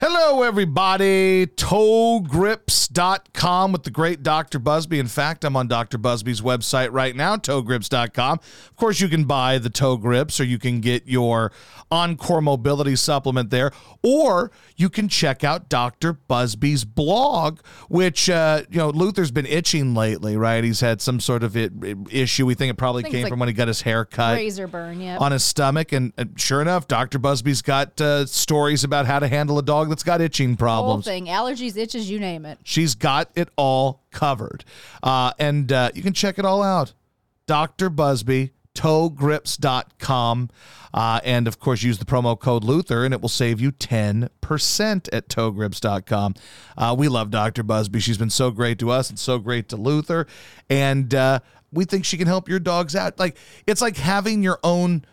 Hello, everybody. ToeGrips.com with the great Dr. Buzby. In fact, I'm on Dr. Buzby's website right now, ToeGrips.com. Of course, you can buy the toe grips or you can get your Encore Mobility supplement there, or you can check out Dr. Buzby's blog, which, uh, you know, Luther's been itching lately, right? He's had some sort of it, issue. We think it probably think came like from when he got his hair cut razor burn. Yeah. on his stomach. And uh, sure enough, Dr. Buzby's got uh, stories about how to handle a dog that's got itching problems. whole thing, allergies, itches, you name it. She's got it all covered. Uh, and uh, you can check it all out. Dr. Buzby, toegrips.com. Uh, and of course, use the promo code Luther and it will save you 10% at toegrips.com. Uh, we love Dr. Buzby. She's been so great to us and so great to Luther. And uh, we think she can help your dogs out. Like, it's like having your own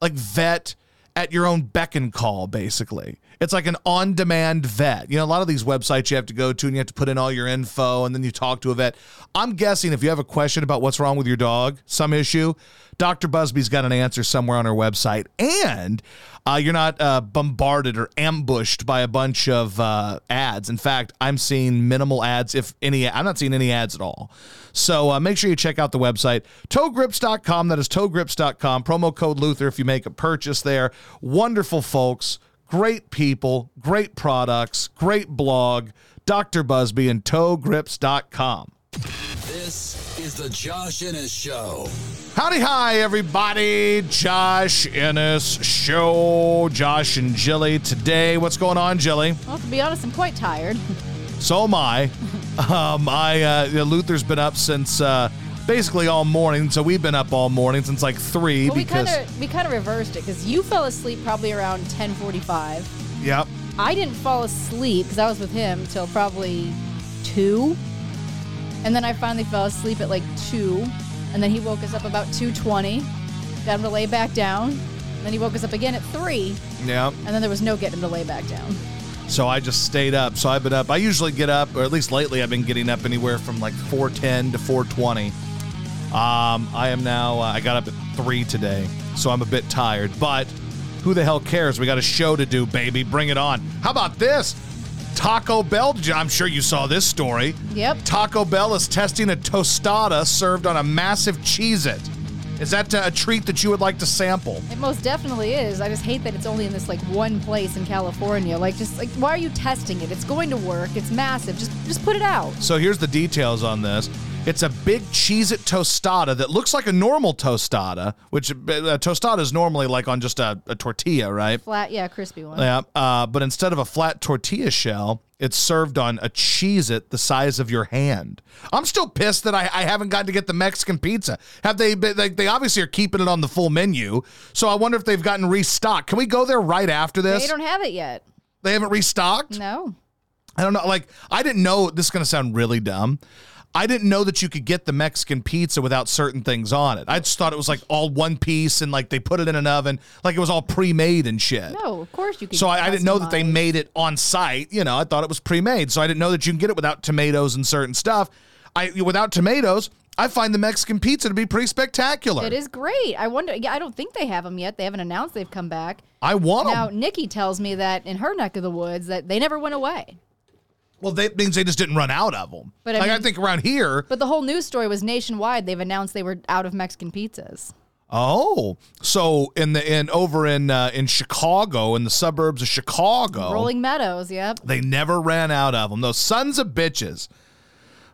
like vet at your own beck and call, basically. It's like an on demand vet. You know, a lot of these websites you have to go to and you have to put in all your info and then you talk to a vet. I'm guessing if you have a question about what's wrong with your dog, some issue, Dr. Buzby's got an answer somewhere on her website. And uh, you're not uh, bombarded or ambushed by a bunch of uh, ads. In fact, I'm seeing minimal ads, if any. I'm not seeing any ads at all. So uh, make sure you check out the website, toegrips.com. That is toegrips.com. Promo code Luther if you make a purchase there. Wonderful folks, great people, great products, great blog. Dr. Buzby and toegrips.com. This is the Josh Innes Show. Howdy, hi, everybody. Josh Innes Show. Josh and Jilly today. What's going on, Jilly? Well, to be honest, I'm quite tired. So am I. Um, I uh, Luther's been up since uh, basically all morning. So we've been up all morning since like three Well, we because. kind of we kind of reversed it because you fell asleep probably around 10:45. Yep. I didn't fall asleep because I was with him till probably two, and then I finally fell asleep at like two, and then he woke us up about 2:20. Got him to lay back down. And then he woke us up again at three, Yep. and then there was no getting him to lay back down. So I just stayed up. So I've been up. I usually get up, or at least lately, I've been getting up anywhere from like 4:10 to 4:20. Um, I am now. Uh, I got up at three today, so I'm a bit tired. But who the hell cares? We got a show to do, baby. Bring it on. How about this? Taco Bell. I'm sure you saw this story. Yep. Taco Bell is testing a tostada served on a massive Cheez-It. Is that uh, a treat that you would like to sample? It most definitely is. I just hate that it's only in this like one place in California. Like, just like, why are you testing it? It's going to work. It's massive. Just, just put it out. So here's the details on this. It's a big Cheez-It tostada that looks like a normal tostada, which a tostada is normally like on just a, a tortilla, right? Flat, yeah, crispy one. Yeah. Uh, but instead of a flat tortilla shell, it's served on a Cheez-It the size of your hand. I'm still pissed that I, I haven't gotten to get the Mexican pizza. Have they, been- they? They obviously are keeping it on the full menu. So I wonder if they've gotten restocked. Can we go there right after this? They don't have it yet. They haven't restocked? No. I don't know. Like, I didn't know this is going to sound really dumb. I didn't know that you could get the Mexican pizza without certain things on it. I just thought it was like all one piece and like they put it in an oven, like it was all pre made and shit. No, of course you can. So I, I didn't know that they made it on site. You know, I thought it was pre-made. So I didn't know that you can get it without tomatoes and certain stuff. I without tomatoes, I find the Mexican pizza to be pretty spectacular. It is great. I wonder. Yeah, I don't think they have them yet. They haven't announced they've come back. I want Now, them. Nikki tells me that in her neck of the woods that they never went away. Well, that means they just didn't run out of them. But I like I mean- think around here, But the whole news story was nationwide. They've announced they were out of Mexican pizzas. Oh, so in the in over in uh, in Chicago, in the suburbs of Chicago, Rolling Meadows, yep. they never ran out of them. Those sons of bitches.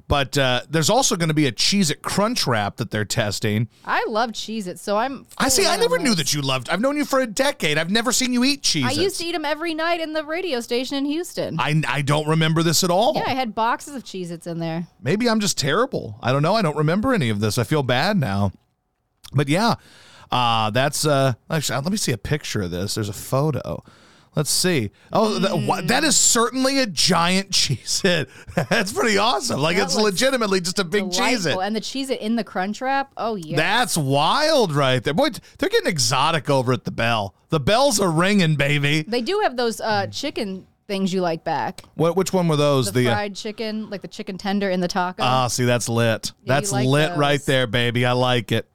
But uh, there's also going to be a Cheez It Crunch Wrap that they're testing. I love Cheez It, so I'm. I see. I never on knew that you loved. I've known you for a decade. I've never seen you eat Cheez I used to eat them every night in the radio station in Houston. I, I don't remember this at all. yeah, I had boxes of Cheez Its in there. Maybe I'm just terrible. I don't know. I don't remember any of this. I feel bad now. But yeah, uh, that's uh, actually. Let me see a picture of this. There's a photo. Let's see. Oh, that, that is certainly a giant Cheez-It. That's pretty awesome. Like That it's legitimately just a big Cheez-It. And the Cheez-It in the Crunch Wrap. Oh, yeah. That's wild, right there. Boy, they're getting exotic over at the Bell. The bells are ringing, baby. They do have those uh, chicken things you like back. What? Which one were those? The, uh, fried chicken, like the chicken tender in the taco. Ah, see, that's lit. Yeah, that's like lit those. right there, baby. I like it.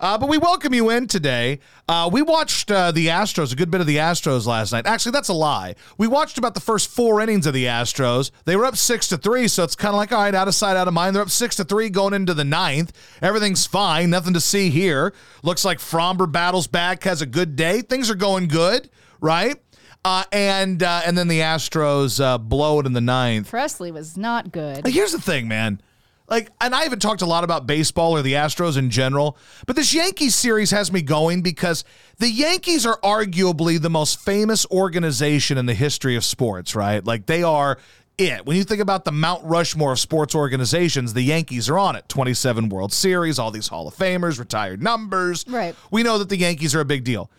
Uh, but we welcome you in today. Uh, we watched uh, the Astros, a good bit of the Astros last night. Actually, that's a lie. We watched about the first four innings of the Astros. They were up six to three, so it's kind of like all right, out of sight, out of mind. They're up six to three going into the ninth. Everything's fine, nothing to see here. Looks like Framber battles back, has a good day. Things are going good, right? Uh, and uh, and then the Astros uh, blow it in the ninth. Pressly was not good. Here's the thing, man. Like, and I haven't talked a lot about baseball or the Astros in general, but this Yankees series has me going because the Yankees are arguably the most famous organization in the history of sports, right? Like, they are it. When you think about the Mount Rushmore of sports organizations, the Yankees are on it. 27 World Series, all these Hall of Famers, retired numbers. Right. We know that the Yankees are a big deal.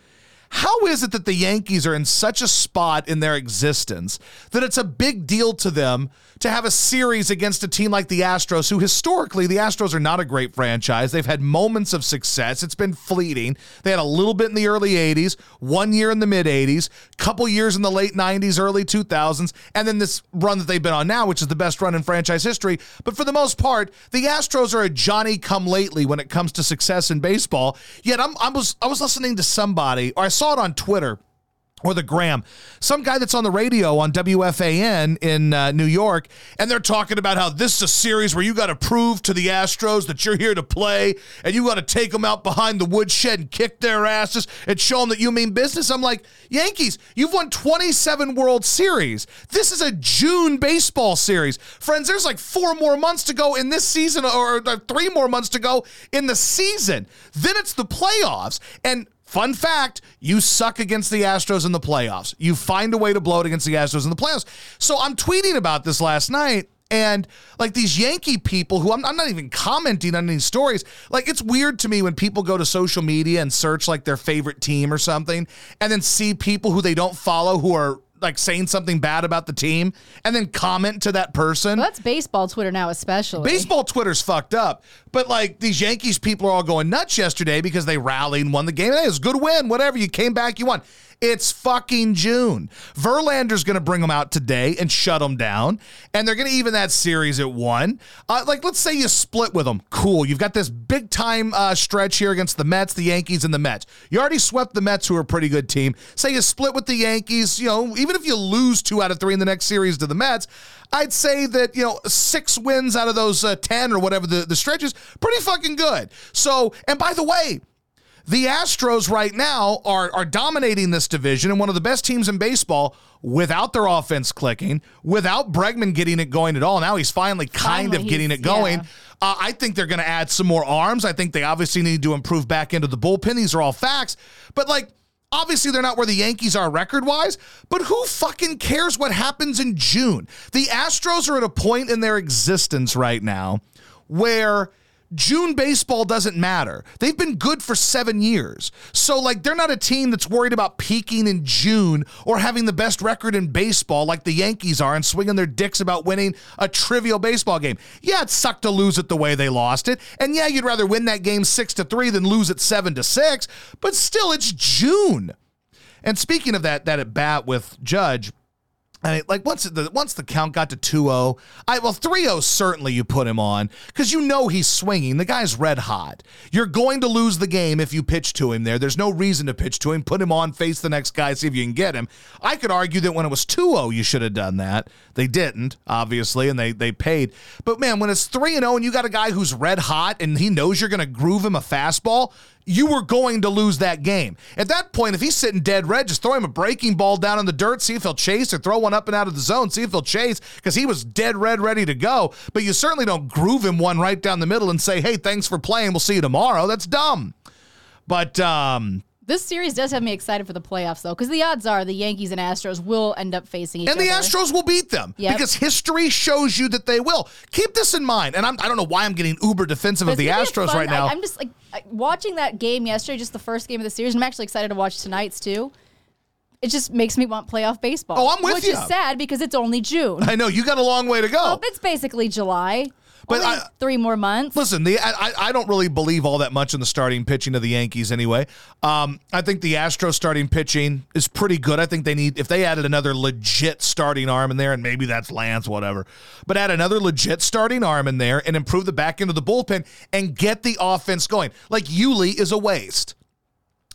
How is it that the Yankees are in such a spot in their existence that it's a big deal to them to have a series against a team like the Astros, who historically, the Astros are not a great franchise. They've had moments of success. It's been fleeting. They had a little bit in the early 80s, one year in the mid 80s, couple years in the late 90s, early 2000s, and then this run that they've been on now, which is the best run in franchise history. But for the most part, the Astros are a Johnny come lately when it comes to success in baseball. Yet I'm, I was I was listening to somebody, or I saw it on Twitter or the Gram, some guy that's on the radio on WFAN in uh, New York, and they're talking about how this is a series where you got to prove to the Astros that you're here to play, and you got to take them out behind the woodshed and kick their asses and show them that you mean business. I'm like, Yankees, you've won 27 World Series. This is a June baseball series, friends. There's like four more months to go in this season, or three more months to go in the season. Then it's the playoffs, and Fun fact, you suck against the Astros in the playoffs. You find a way to blow it against the Astros in the playoffs. So I'm tweeting about this last night. And like these Yankee people who I'm, I'm not even commenting on any stories, like it's weird to me when people go to social media and search like their favorite team or something and then see people who they don't follow who are like saying something bad about the team and then comment to that person. Well, that's baseball Twitter now, especially. Baseball Twitter's fucked up, but like these Yankees people are all going nuts yesterday because they rallied and won the game. Hey, it was a good win. Whatever, you came back, you won. It's fucking June. Verlander's going to bring them out today and shut them down, and they're going to even that series at one. Uh, like, let's say you split with them. Cool. You've got this big time uh, stretch here against the Mets, the Yankees, and the Mets. You already swept the Mets, who are a pretty good team. Say you split with the Yankees. You know, even if you lose two out of three in the next series to the Mets, I'd say that, you know, six wins out of those uh, 10 or whatever the, the stretch is, pretty fucking good. So, and by the way, the Astros right now are, are dominating this division and one of the best teams in baseball without their offense clicking, without Bregman getting it going at all. Now he's finally kind Finally, of getting it going. yeah. Uh, I think they're going to add some more arms. I think they obviously need to improve back into the bullpen. These are all facts. But like, Obviously, they're not where the Yankees are record wise, but who fucking cares what happens in June? The Astros are at a point in their existence right now where June baseball doesn't matter. They've been good for seven years. So, like, they're not a team that's worried about peaking in June or having the best record in baseball like the Yankees are and swinging their dicks about winning a trivial baseball game. Yeah, it sucked to lose it the way they lost it. And yeah, you'd rather win that game six to three than lose it seven to six. But still, it's June. And speaking of that, that at bat with Judge, I mean, like once the once the count got to 2-0, I well 3-0 certainly you put him on because you know he's swinging. The guy's red hot. You're going to lose the game if you pitch to him there. There's no reason to pitch to him. Put him on, face the next guy, see if you can get him. I could argue that when it was 2-0, you should have done that. They didn't, obviously, and they they paid. But man, when it's 3 and 0 and you got a guy who's red hot and he knows you're going to groove him a fastball, you were going to lose that game. At that point, if he's sitting dead red, just throw him a breaking ball down in the dirt, see if he'll chase, or throw one up and out of the zone, see if he'll chase, because he was dead red, ready to go. But you certainly don't groove him one right down the middle and say, hey, thanks for playing. We'll see you tomorrow. That's dumb. But um, This series does have me excited for the playoffs, though, because the odds are the Yankees and Astros will end up facing each and other. And the Astros will beat them Yep. because history shows you that they will. Keep this in mind. And I'm, I don't know why I'm getting uber defensive But of the it's gonna be Astros fun- right now. I, am just like watching that game yesterday, just the first game of the series. and I'm actually excited to watch tonight's too. It just makes me want playoff baseball. Oh, I'm with which you. is sad because it's only June. I know you got a long way to go. Oh, it's basically July. But I- three more months. Listen, the I, I- I don't really believe all that much in the starting pitching of the Yankees anyway. Um, I think the Astros starting pitching is pretty good. I think they need if they added another legit starting arm in there, and maybe that's Lance, whatever. But add another legit starting arm in there and improve the back end of the bullpen and get the offense going. Like Yuli is a waste.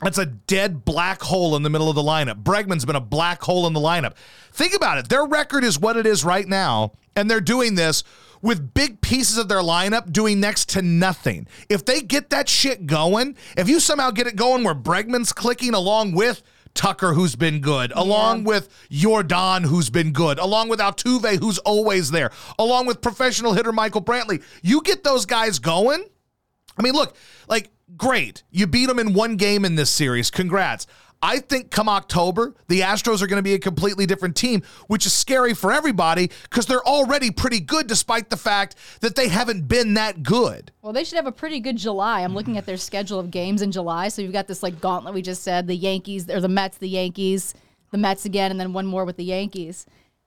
That's a dead black hole in the middle of the lineup. Bregman's been a black hole in the lineup. Think about it. Their record is what it is right now, and they're doing this with big pieces of their lineup doing next to nothing. If they get that shit going, if you somehow get it going where Bregman's clicking along with Tucker, who's been good, along with Yordan, who's been good, along with Altuve, who's always there, along with professional hitter Michael Brantley, you get those guys going. I mean, look, like, great. You beat them in one game in this series. Congrats. I think come October, the Astros are going to be a completely different team, which is scary for everybody because they're already pretty good despite the fact that they haven't been that good. Well, they should have a pretty good July. I'm looking at their schedule of games in July. So you've got this like gauntlet we just said, the Yankees or the Mets, the Yankees, the Mets again, and then one more with the Yankees.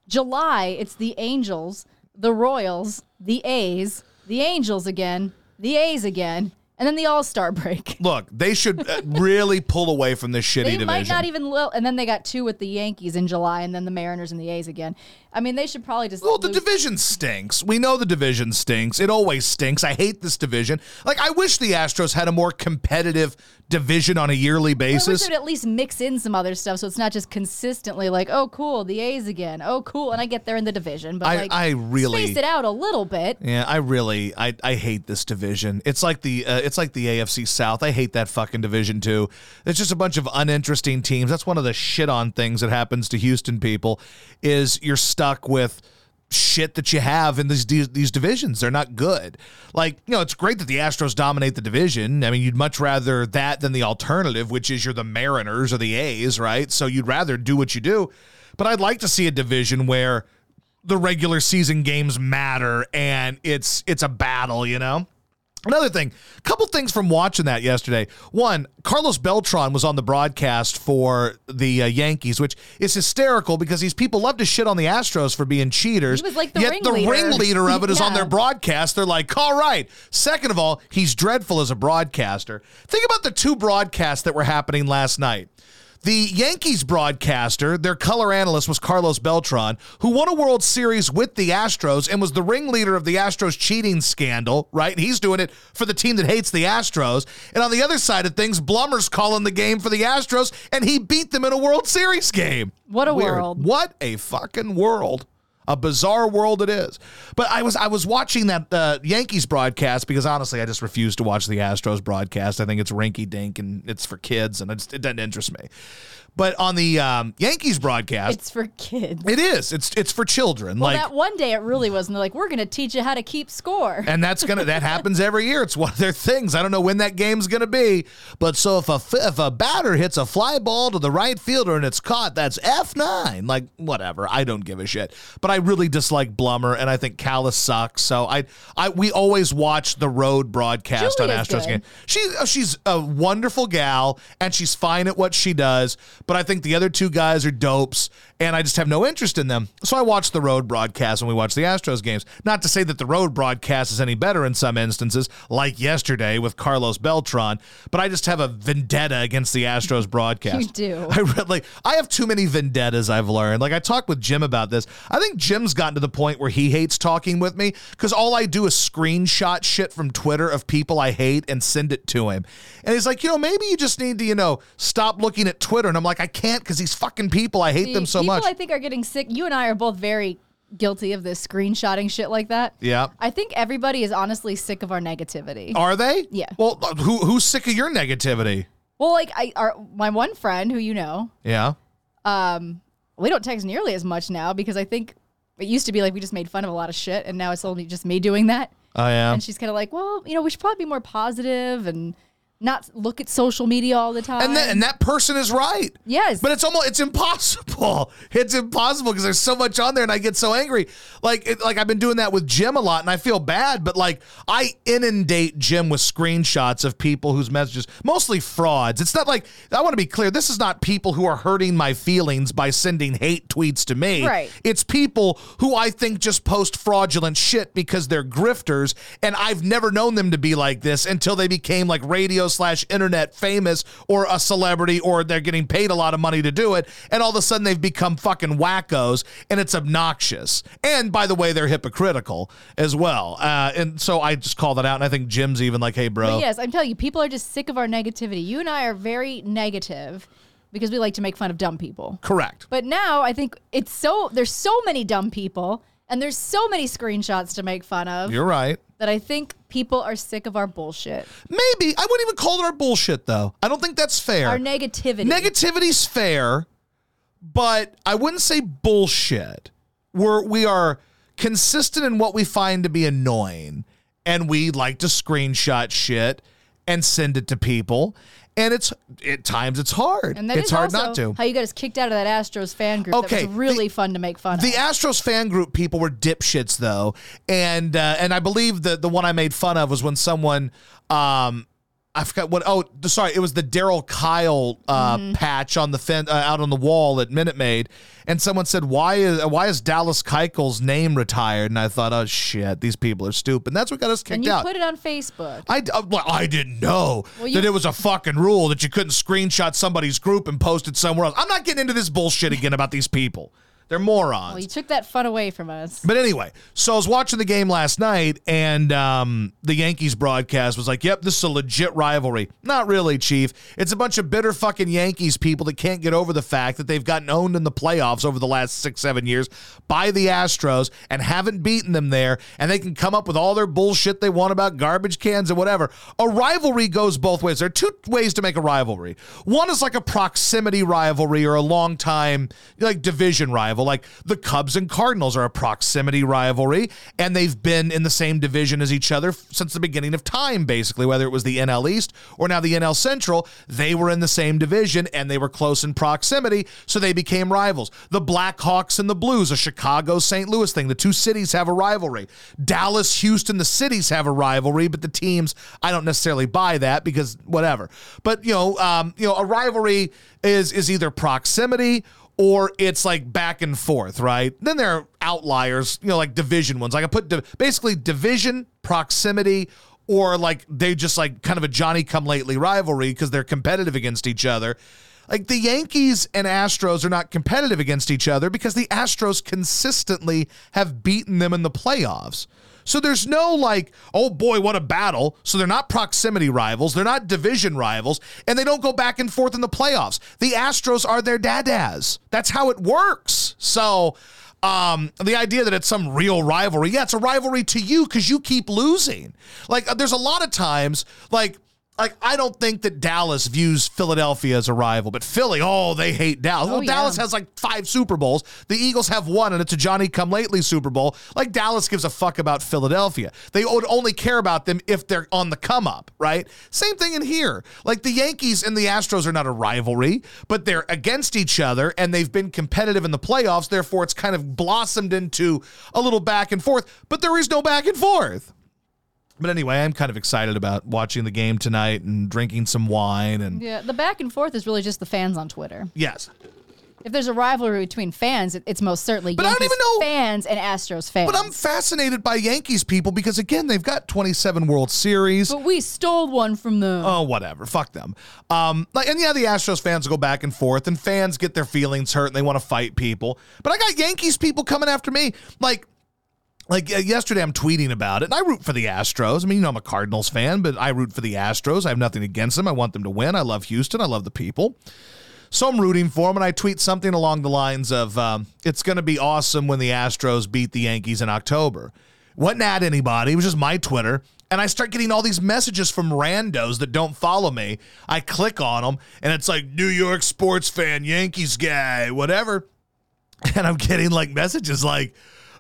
July, it's the Angels, the Royals, the A's, the Angels again, the A's again, and then the All Star break. Look, they should uh, really pull away from this shitty They division. might not even, li- and then they got two with the Yankees in July, and then the Mariners and the A's again. I mean, they should probably just. Well, the lose- division stinks. We know the division stinks. It always stinks. I hate this division. Like, I wish the Astros had a more competitive division on a yearly basis. they'd at least mix in some other stuff, so it's not just consistently like, oh, cool, the A's again. Oh, cool, and I get there in the division, but I- like, I really- space it out a little bit. Yeah, I really, I, I hate this division. It's like the, uh, it's like the AFC South. I hate that fucking division too. It's just a bunch of uninteresting teams. That's one of the shit on things that happens to Houston people, is you're stuck with shit that you have in these these, these divisions. They're not good. Like you know, it's great that the Astros dominate the division. I mean, you'd much rather that than the alternative, which is you're the Mariners or the A's, right? So you'd rather do what you do. But I'd like to see a division where the regular season games matter and it's it's a battle, you know? Another thing, a couple things from watching that yesterday. One, Carlos Beltran was on the broadcast for the uh, Yankees, which is hysterical because these people love to shit on the Astros for being cheaters. He was like the yet the ringleader. ringleader of it is on their broadcast. They're like, all right. Second of all, he's dreadful as a broadcaster. Think about the two broadcasts that were happening last night. The Yankees broadcaster, their color analyst was Carlos Beltran, who won a World Series with the Astros and was the ringleader of the Astros cheating scandal, right? He's doing it for the team that hates the Astros. And on the other side of things, Blummer's calling the game for the Astros, and he beat them in a World Series game. What a Weird. world. What a fucking world. A bizarre world it is. But I was I was watching that uh, Yankees broadcast because honestly I just refuse to watch the Astros broadcast. I think it's rinky dink and it's for kids and it's, it doesn't interest me. But on the um, Yankees broadcast, It's for kids. it is. It's it's for children. well, like that one day it really was, and they're like, we're going to teach you how to keep score. and that's gonna that happens every year. It's one of their things. I don't know when that game's gonna be, but so if a if a batter hits a fly ball to the right fielder and it's caught, that's F nine. Like whatever, I don't give a shit. But I really dislike Blummer, and I think Kalas sucks. So I I we always watch the road broadcast on Astros good. game. She uh, she's a wonderful gal, and she's fine at what she does. But I think the other two guys are dopes, and I just have no interest in them. So I watch the road broadcast when we watch the Astros games. Not to say that the road broadcast is any better in some instances, like yesterday with Carlos Beltran, but I just have a vendetta against the Astros broadcast. You do. I really, I have too many vendettas. I've learned. Like I talked with Jim about this. I think Jim's gotten to the point where he hates talking with me because all I do is screenshot shit from Twitter of people I hate and send it to him. And he's like, you know, maybe you just need to, you know, stop looking at Twitter. And I'm like, I can't because these fucking people, I hate them so much. People, much. I think, are getting sick. You and I are both very guilty of this screenshotting shit like that. Yeah. I think everybody is honestly sick of our negativity. Are they? Yeah. Well, who who's sick of your negativity? well, like I, our my one friend who you know, Yeah. um, we don't text nearly as much now because I think it used to be like we just made fun of a lot of shit, and now it's only just me doing that. I am. And she's kind of like, well, you know, we should probably be more positive and not look at social media all the time. And that, and that person is right. Yes. But it's almost it's impossible. It's impossible because there's so much on there and I get so angry. Like it, like I've been doing that with Jim a lot and I feel bad, but like I inundate Jim with screenshots of people whose messages mostly frauds. It's not like I want to be clear, this is not people who are hurting my feelings by sending hate tweets to me. Right. It's people who I think just post fraudulent shit because they're grifters and I've never known them to be like this until they became like radio slash internet famous or a celebrity or they're getting paid a lot of money to do it and all of a sudden they've become fucking wackos and it's obnoxious and by the way they're hypocritical as well uh, and so I just call that out and I think Jim's even like hey bro But yes, I'm telling you, people are just sick of our negativity. You and I are very negative because we like to make fun of dumb people. correct But now I think it's so there's so many dumb people and there's so many screenshots to make fun of you're right that I think people are sick of our bullshit. maybe I wouldn't even call it our bullshit though I don't think that's fair Our negativity. Negativity's fair, but I wouldn't say bullshit. We're we are consistent in what we find to be annoying, and we like to screenshot shit and send it to people. And it's at times it's hard. and that it's hard not to. How you got us kicked out of that Astros fan group Okay, that was really the- fun to make fun The of. The Astros fan group people were dipshits though, and uh, and I believe the the one I made fun of was when someone um I forgot what oh sorry it was the Darryl Kile uh, Mm-hmm. patch on the fen- uh, out on the wall at Minute Maid, and someone said why is why is Dallas Keuchel's name retired? And I thought oh shit these people are stupid. And that's what got us kicked and you out. put it on Facebook. I, uh, well, I didn't know Well, you- that it was a fucking rule that you couldn't screenshot somebody's group and post it somewhere else. I'm not getting into this bullshit again about these people. They're morons. Well, you took that fun away from us. But anyway, so I was watching the game last night, and um, the Yankees broadcast was like, "Yep, this is a legit rivalry." Not really, Chief. It's a bunch of bitter fucking Yankees people that can't get over the fact that they've gotten owned in the playoffs over the last six, seven years by the Astros and haven't beaten them there, and they can come up with all their bullshit they want about garbage cans and whatever. A rivalry goes both ways. There are two ways to make a rivalry. One is like a proximity rivalry or a long time like division rival. Like the Cubs and Cardinals are a proximity rivalry, and they've been in the same division as each other since the beginning of time, basically, whether it was the NL East or now the NL Central. They were in the same division and they were close in proximity, so they became rivals. The Blackhawks and the Blues, a Chicago St. Louis thing. The two cities have a rivalry. Dallas, Houston, the cities have a rivalry, but the teams, I don't necessarily buy that because whatever. But you know, um, you know, a rivalry is is either proximity or it's like back and forth, right? Then there are outliers, you know, like division ones. Like I put di- basically division, proximity, or like they just like kind of a Johnny come lately rivalry because they're competitive against each other. Like the Yankees and Astros are not competitive against each other because the Astros consistently have beaten them in the playoffs. So there's no like, oh boy, what a battle. So they're not proximity rivals, they're not division rivals, and they don't go back and forth in the playoffs. The Astros are their dadas. That's how it works. So um, the idea that it's some real rivalry, yeah, it's a rivalry to you because you keep losing. Like uh, there's a lot of times, like like I don't think that Dallas views Philadelphia as a rival, but Philly, oh, they hate Dallas. Oh, well, yeah. Dallas has like five Super Bowls. The Eagles have one, and it's a Johnny Come Lately Super Bowl. Like Dallas gives a fuck about Philadelphia. They would only care about them if they're on the come up, right? Same thing in here. Like the Yankees and the Astros are not a rivalry, but they're against each other, and they've been competitive in the playoffs. Therefore, it's kind of blossomed into a little back and forth. But there is no back and forth. But anyway, I'm kind of excited about watching the game tonight and drinking some wine and Yeah, the back and forth is really just the fans on Twitter. yes. If there's a rivalry between fans, it- it's most certainly But I don't Yankees even know- fans and Astros fans. But I'm fascinated by Yankees people because again, they've got 27 World Series. But we stole one from them. Oh, whatever. Fuck them. Um, like, and yeah, the Astros fans go back and forth, and fans get their feelings hurt and they want to fight people. But I got Yankees people coming after me. Like, like uh, yesterday, I'm tweeting about it, and I root for the Astros. I mean, you know, I'm a Cardinals fan, but I root for the Astros. I have nothing against them. I want them to win. I love Houston. I love the people. So I'm rooting for them, and I tweet something along the lines of, um, "It's going to be awesome when the Astros beat the Yankees in October." Wasn't at anybody. It was just my Twitter. And I start getting all these messages from randos that don't follow me. I click on them, and it's like New York sports fan, Yankees guy, whatever. And I'm getting like messages like,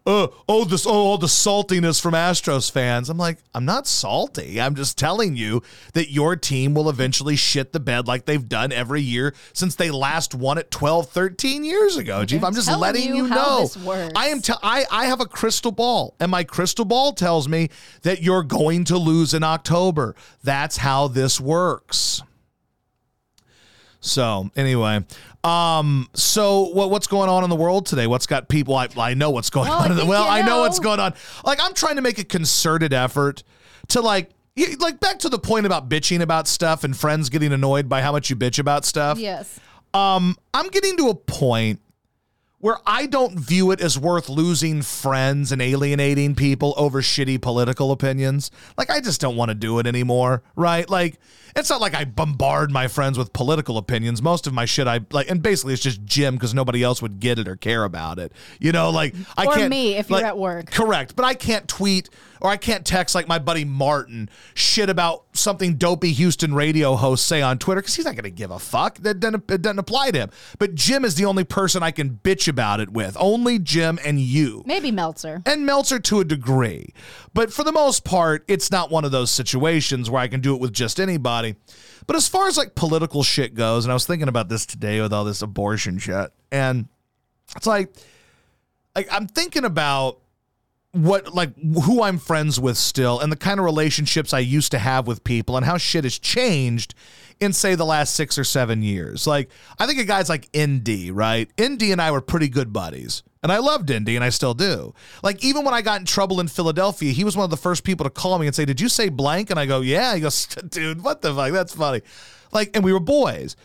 uh, oh, this, oh, all the saltiness from Astros fans. I'm like, I'm not salty. I'm just telling you that your team will eventually shit the bed like they've done every year since they last won it 12, 13 years ago. Chief, I'm just letting you you, know. I am. Te- I I have a crystal ball, and my crystal ball tells me that you're going to lose in October. That's how this works. So anyway, um, so what what's going on in the world today? What's got people? I, I know what's going Well, on. in the- well, you I know know. what's going on. Like I'm trying to make a concerted effort to like. Like back to the point about bitching about stuff and friends getting annoyed by how much you bitch about stuff. Yes. Um, I'm getting to a point where I don't view it as worth losing friends and alienating people over shitty political opinions. Like, I just don't want to do it anymore, right? Like, it's not like I bombard my friends with political opinions. Most of my shit, I like, and basically it's just Jim because nobody else would get it or care about it. You know, like, I Or can't. me if you're at work. Correct. But I can't tweet or I can't text like my buddy Martin shit about something dopey Houston radio hosts say on Twitter because he's not going to give a fuck. That doesn't, it doesn't apply to him. But Jim is the only person I can bitch about it with. Only Jim and you. Maybe Meltzer. And Meltzer to a degree. But for the most part, it's not one of those situations where I can do it with just anybody. But as far as like political shit goes, and I was thinking about this today with all this abortion shit, and it's like, like I'm thinking about what like who I'm friends with still and the kind of relationships I used to have with people and how shit has changed in say the last 6 or 7 years. Like I think of guys like Indy, right? Indy and I were pretty good buddies. And I loved Indy and I still do. Like even when I got in trouble in Philadelphia, he was one of the first people to call me and say, "Did you say blank?" And I go, "Yeah." He goes, "Dude, what the fuck? That's funny." Like and we were boys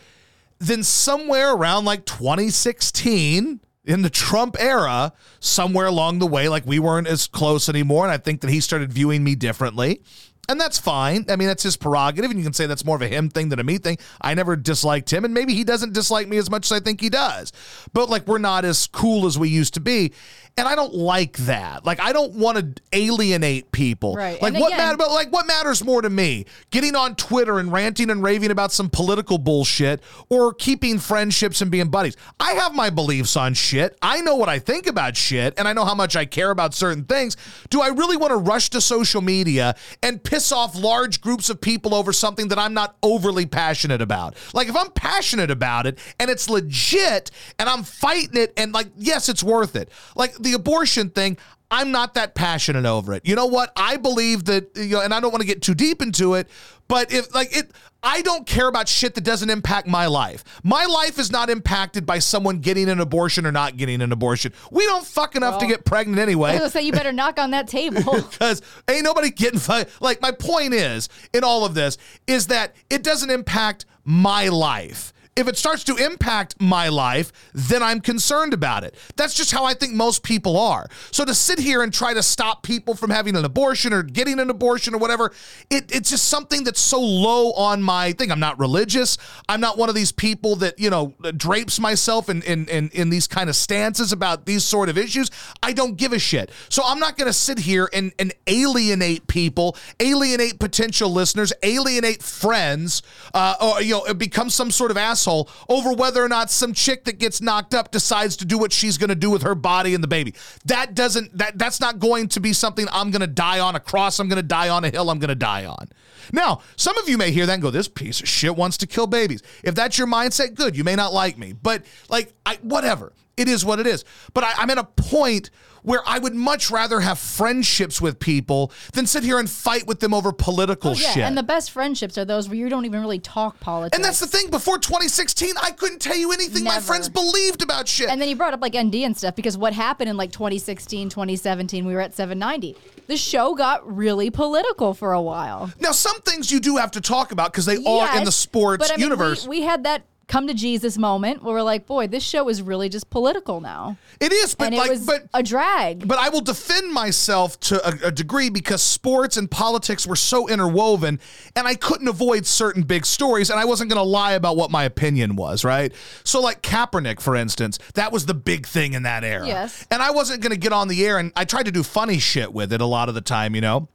then somewhere around like 2016 in the Trump era, somewhere along the way, like we weren't as close anymore. And I think that he started viewing me differently. And that's fine. I mean, that's his prerogative. And you can say that's more of a him thing than a me thing. I never disliked him. And maybe he doesn't dislike me as much as I think he does. But like, we're not as cool as we used to be. And I don't like that. Like, I don't want to alienate people. Right. Like, And what again- matter? Like, what matters more to me? Getting on Twitter and ranting and raving about some political bullshit, or keeping friendships and being buddies? I have my beliefs on shit. I know what I think about shit, and I know how much I care about certain things. Do I really want to rush to social media and piss off large groups of people over something that I'm not overly passionate about? Like, if I'm passionate about it and it's legit, and I'm fighting it, and like, yes, it's worth it. Like the abortion thing. I'm not that passionate over it. You know what? I believe that you know, and I don't want to get too deep into it, but if like it I don't care about shit that doesn't impact my life. My life is not impacted by someone getting an abortion or not getting an abortion. We don't fuck enough to get pregnant I anyway. was gonna say you better knock on that table. Because ain't nobody getting fi- like my point is in all of this is that it doesn't impact my life. If it starts to impact my life, then I'm concerned about it. That's just how I think most people are. So to sit here and try to stop people from having an abortion or getting an abortion or whatever, it, it's just something that's so low on my thing. I'm not religious. I'm not one of these people that, you know, drapes myself in, in, in, in these kind of stances about these sort of issues. I don't give a shit. So I'm not going to sit here and, and alienate people, alienate potential listeners, alienate friends, uh, or, you know, become some sort of asshole over whether or not some chick that gets knocked up decides to do what she's going to do with her body and the baby. That doesn't, that that's not going to be something I'm going to die on a cross. I'm going to die on a hill. I'm going to die on. Now, some of you may hear that and go, this piece of shit wants to kill babies. If that's your mindset, good. You may not like me, but like, I, whatever. It is what it is. But I, I'm at a point where I would much rather have friendships with people than sit here and fight with them over political Oh, yeah, shit. and the best friendships are those where you don't even really talk politics. And that's the thing. Before 2016, I couldn't tell you anything my friends believed about shit. And then you brought up like ND and stuff because what happened in like 2016, 2017, we were at 790. The show got really political for a while. now, some things you do have to talk about because they are in the sports but I mean, universe. We, we had that come to Jesus moment where we're like, boy, this show is really just political now. It is, but and like, it was but a drag. But I will defend myself to a, a degree because sports and politics were so interwoven, and I couldn't avoid certain big stories, and I wasn't going to lie about what my opinion was, right? So, like Kaepernick, for instance, that was the big thing in that era. Yes. And I wasn't going to get on the air, and I tried to do funny shit with it a lot of the time, you know?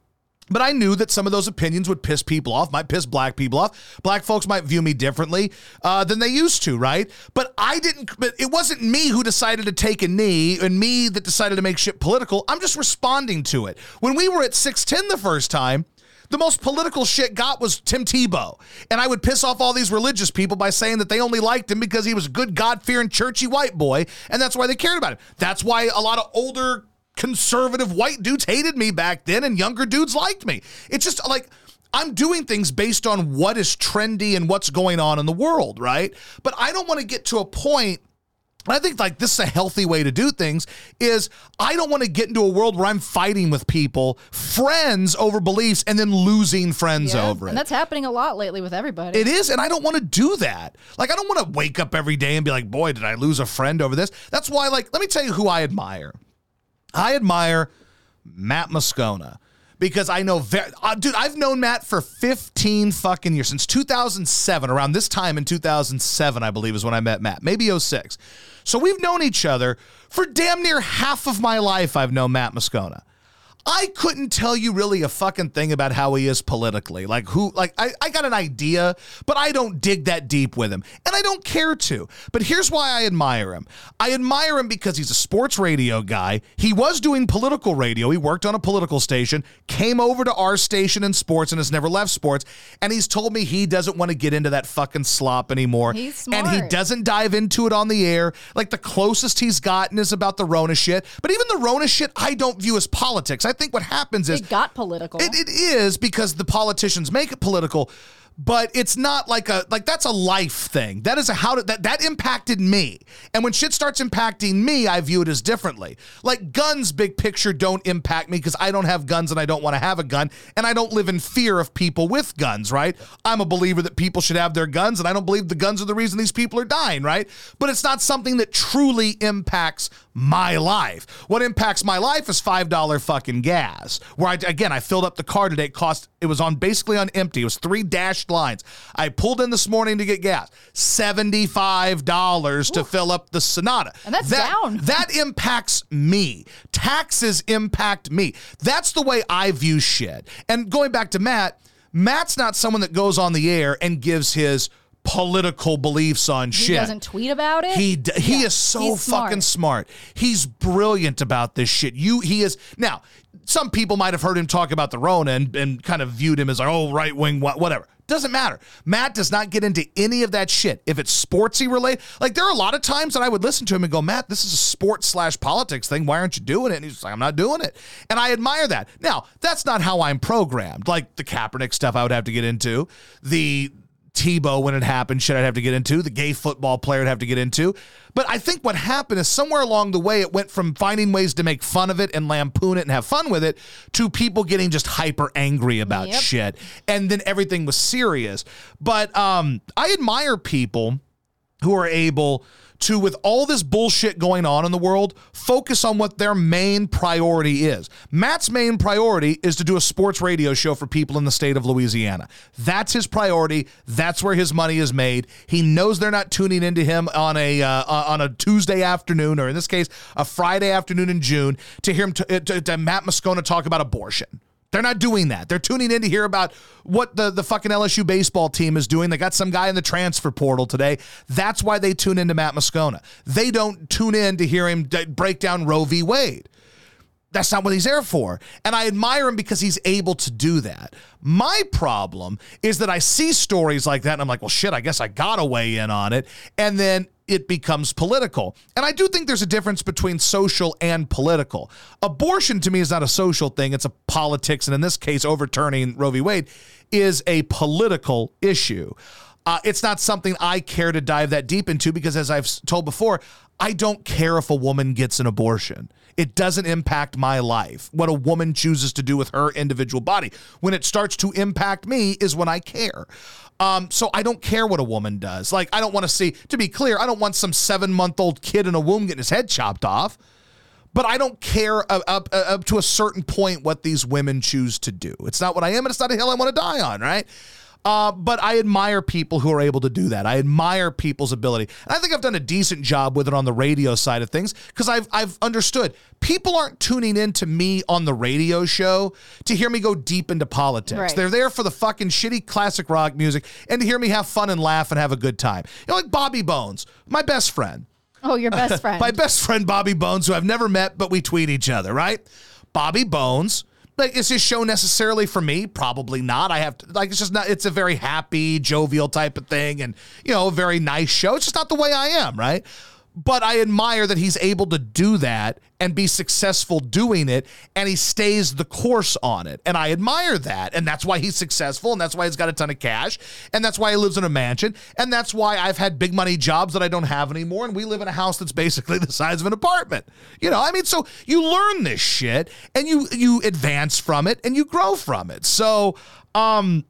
But I knew that some of those opinions would piss people off, might piss black people off. Black folks might view me differently uh, than they used to, right? But I didn't, but it wasn't me who decided to take a knee and me that decided to make shit political. I'm just responding to it. When we were at 610 the first time, the most political shit got was Tim Tebow. And I would piss off all these religious people by saying that they only liked him because he was a good, God fearing, churchy white boy. And that's why they cared about him. That's why a lot of older conservative white dudes hated me back then and younger dudes liked me. It's just like I'm doing things based on what is trendy and what's going on in the world, right? But I don't want to get to a point I think like this is a healthy way to do things is I don't want to get into a world where I'm fighting with people, friends over beliefs and then losing friends Yeah. over it. And that's happening a lot lately with everybody. It is, and I don't want to do that. Like, I don't want to wake up every day and be like, boy, did I lose a friend over this? That's why, like, let me tell you who I admire. I admire Matt Moscona because I know, very, uh, dude, I've known Matt for 15 fucking years, since 2007, around this time in 2007, I believe, is when I met Matt, maybe 06. So we've known each other for damn near half of my life. I've known Matt Moscona. I couldn't tell you really a fucking thing about how he is politically. Like who like I, I got an idea, but I don't dig that deep with him. And I don't care to. But here's why I admire him. I admire him because he's a sports radio guy. He was doing political radio. He worked on a political station, came over to our station in sports and has never left sports. And he's told me he doesn't want to get into that fucking slop anymore. He's smart. And he doesn't dive into it on the air. Like the closest he's gotten is about the Rona shit. But even the Rona shit, I don't view as politics. I think what happens is it got political. it, it is because the politicians make it political, but it's not like a like that's a life thing. That is a how did that that impacted me. And when shit starts impacting me, I view it as differently. Like guns, big picture, don't impact me because I don't have guns and I don't want to have a gun, and I don't live in fear of people with guns. Right? I'm a believer that people should have their guns, and I don't believe the guns are the reason these people are dying. Right? But it's not something that truly impacts my life. What impacts my life is five dollar fucking gas. Where I again I filled up the car today. It cost it was on basically on empty. It was three dashed lines. I pulled in this morning to get gas. Seventy five dollars to fill up the Sonata. And that's that, down. That impacts me. Taxes impact me. That's the way I view shit. And going back to Matt, Matt's not someone that goes on the air and gives his political beliefs on he shit. He doesn't tweet about it. He d- he Yeah, is so he's smart. fucking smart. He's brilliant about this shit. You he is now. Some people might have heard him talk about the Rona and, and kind of viewed him as like, oh, right wing, what, whatever. Doesn't matter. Matt does not get into any of that shit. If it's sportsy related, like there are a lot of times that I would listen to him and go, Matt, this is a sports slash politics thing. Why aren't you doing it? And he's like, I'm not doing it. And I admire that. Now, that's not how I'm programmed. Like the Kaepernick stuff I would have to get into. The Tebow when it happened, shit I'd have to get into, the gay football player I'd have to get into. But I think what happened is somewhere along the way, it went from finding ways to make fun of it and lampoon it and have fun with it to people getting just hyper angry about Yep. shit. And then everything was serious. But um, I admire people who are able to, with all this bullshit going on in the world, focus on what their main priority is. Matt's main priority is to do a sports radio show for people in the state of Louisiana. That's his priority. That's where his money is made. He knows they're not tuning into him on a uh, on a Tuesday afternoon, or in this case, a Friday afternoon in June, to hear him to, to, to Matt Moscona talk about abortion. They're not doing that. They're tuning in to hear about what the, the fucking LSU baseball team is doing. They got some guy in the transfer portal today. That's why they tune into Matt Moscona. They don't tune in to hear him d- break down Roe v. Wade. That's not what he's there for. And I admire him because he's able to do that. My problem is that I see stories like that and I'm like, well, shit, I guess I got to weigh in on it. And then it becomes political. And I do think there's a difference between social and political. Abortion to me is not a social thing, it's a politics. And in this case, overturning Roe v. Wade is a political issue. Uh, it's not something I care to dive that deep into because, as I've told before, I don't care if a woman gets an abortion. It doesn't impact my life. What a woman chooses to do with her individual body. When it starts to impact me is when I care. Um, so I don't care what a woman does. Like, I don't want to see, to be clear, I don't want some seven month old kid in a womb getting his head chopped off. But I don't care up, up, up to a certain point what these women choose to do. It's not what I am, and it's not a hill I want to die on, right? Uh, but I admire people who are able to do that. I admire people's ability. And I think I've done a decent job with it on the radio side of things because I've, I've understood people aren't tuning in to me on the radio show to hear me go deep into politics. Right. They're there for the fucking shitty classic rock music and to hear me have fun and laugh and have a good time. You know, like Bobby Bones, my best friend. Oh, your best friend. My best friend Bobby Bones, who I've never met, but we tweet each other, right? Bobby Bones. Like, is this show necessarily for me? Probably not. I have to, like, it's just not, it's a very happy, jovial type of thing and, you know, a very nice show. It's just not the way I am, right? But I admire that he's able to do that and be successful doing it and he stays the course on it. And I admire that. And that's why he's successful and that's why he's got a ton of cash and that's why he lives in a mansion and that's why I've had big money jobs that I don't have anymore and we live in a house that's basically the size of an apartment. You know, I mean so you learn this shit and you you advance from it and you grow from it. So, um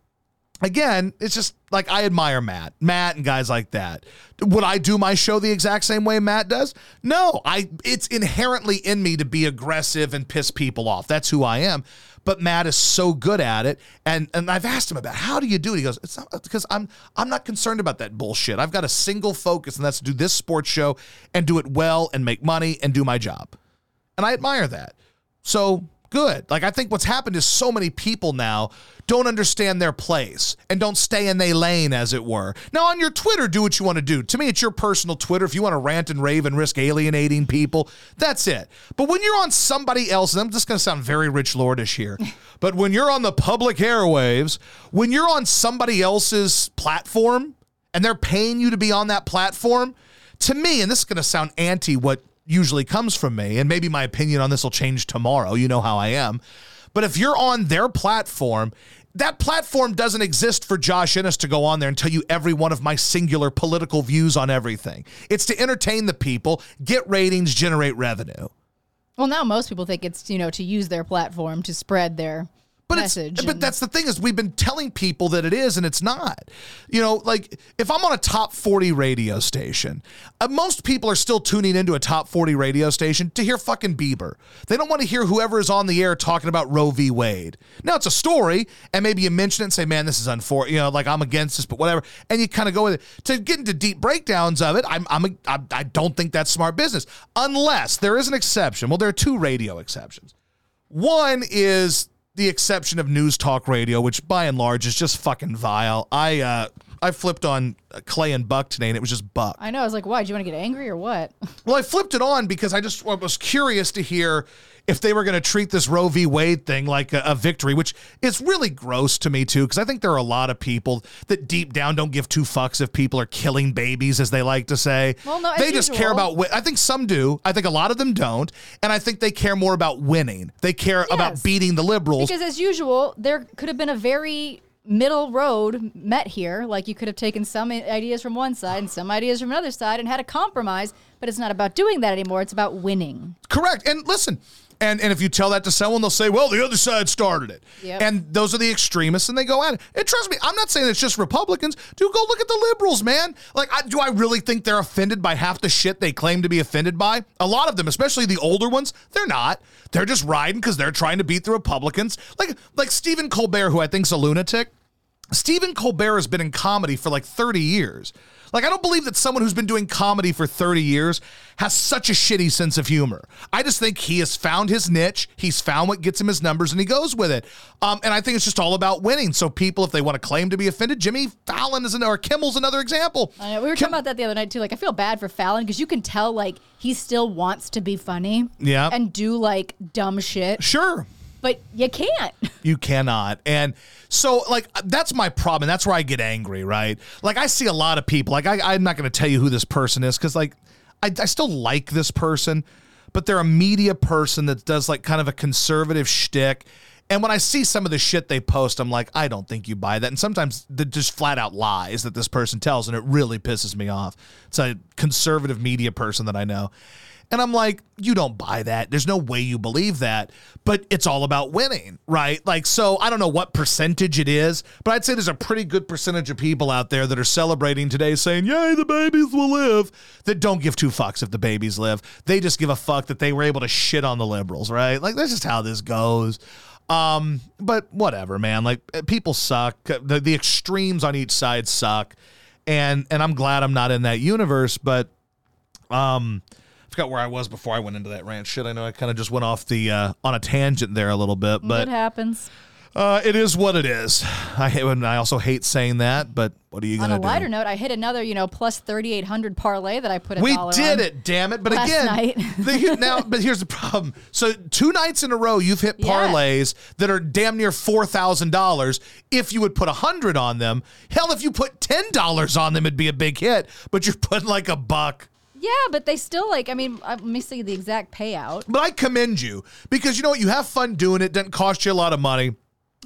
again, it's just like I admire Matt, Matt, and guys like that. Would I do my show the exact same way Matt does? No, I. It's inherently in me to be aggressive and piss people off. That's who I am. But Matt is so good at it, and and I've asked him about how do you do it. He goes, it's not because I'm I'm not concerned about that bullshit. I've got a single focus, and that's to do this sports show and do it well and make money and do my job, and I admire that. So good. Like I think what's happened is so many people now don't understand their place and don't stay in their lane, as it were. Now on your Twitter, do what you want to do. To me, it's your personal Twitter. If you want to rant and rave and risk alienating people, that's it. But when you're on somebody else, and I'm just going to sound very rich lordish here, but when you're on the public airwaves, when you're on somebody else's platform and they're paying you to be on that platform, to me, and this is going to sound anti what usually comes from me, and maybe my opinion on this will change tomorrow. You know how I am. But if you're on their platform, that platform doesn't exist for Josh Innes to go on there and tell you every one of my singular political views on everything. It's to entertain the people, get ratings, generate revenue. well, now most people think it's you know to use their platform to spread their But message. it's, but that's the thing is we've been telling people that it is and it's not. You know, like if I'm on a top 40 radio station, uh, most people are still tuning into a top 40 radio station to hear fucking Bieber. They don't want to hear whoever is on the air talking about Roe v. Wade. Now it's a story and maybe you mention it and say, man, this is unfortunate. You know, like I'm against this, but whatever. And you kind of go with it. To get into deep breakdowns of it, I'm, I'm, a, I, I don't think that's smart business unless there is an exception. Well, there are two radio exceptions. One is the exception of news talk radio, which by and large is just fucking vile. I uh, I flipped on Clay and Buck today, and it was just Buck. I know. I was like, why? Do you want to get angry or what? Well, I flipped it on because I just I was curious to hear if they were going to treat this Roe v. Wade thing like a, a victory, which is really gross to me too, because I think there are a lot of people that deep down don't give two fucks if people are killing babies, as they like to say. Well, no, they just care about. wi- I think some do. I think a lot of them don't, and I think they care more about winning. They care about beating the liberals. Because as usual, there could have been a very middle road met here. Like you could have taken some ideas from one side and some ideas from another side and had a compromise. But it's not about doing that anymore. It's about winning. Correct. And listen, and and if you tell that to someone, they'll say, "Well, the other side started it." Yep. And those are the extremists, and they go at it. And trust me, I'm not saying it's just Republicans. Do go look at the liberals, man. Like, I, do I really think they're offended by half the shit they claim to be offended by? A lot of them, especially the older ones, they're not. They're just riding because they're trying to beat the Republicans. Like like Stephen Colbert, who I think's a lunatic. Stephen Colbert has been in comedy for like 30 years. Like, I don't believe that someone who's been doing comedy for 30 years has such a shitty sense of humor. I just think he has found his niche. He's found what gets him his numbers and he goes with it. Um, and I think it's just all about winning. So, people, if they want to claim to be offended, Jimmy Fallon is an, or Kimmel's another example. I know. We were Kim- talking about that the other night too. Like I feel bad for Fallon because you can tell like he still wants to be funny. Yeah. And do like dumb shit, Sure. But you can't. You cannot. And so, like, that's my problem. That's where I get angry, right? Like, I see a lot of people, like, I, I'm not going to tell you who this person is because, like, I, I still like this person, but they're a media person that does, like, kind of a conservative shtick. And when I see some of the shit they post, I'm like, I don't think you buy that. And sometimes they're just flat out lies that this person tells, and it really pisses me off. It's a conservative media person that I know. And I'm like, you don't buy that. There's no way you believe that. But it's all about winning, right? Like, so I don't know what percentage it is, but I'd say there's a pretty good percentage of people out there that are celebrating today saying, Yay, the babies will live, that don't give two fucks if the babies live. They just give a fuck that they were able to shit on the liberals, right? Like, that's just how this goes. Um, but whatever, man. Like uh, people suck. The the extremes on each side suck. And and I'm glad I'm not in that universe, but um forgot where I was before I went into that rant. Shit, I know I kind of just went off the uh, on a tangent there a little bit, but it happens. uh, it is what it is. I hate, and I also hate saying that, but what are you gonna do? On a do? lighter note, I hit another, you know, plus 3,800 parlay that I put a we did on. it, damn it! But last again, night. the, now, but here's the problem. So two nights in a row, you've hit Yeah. parlays that are damn near four thousand dollars. If you would put a hundred on them, hell, if you put ten dollars on them, it'd be a big hit. But you're putting like a buck. Yeah, but they still like. I mean, uh, let me see the exact payout. But I commend you because you know what? You have fun doing it. Doesn't cost you a lot of money.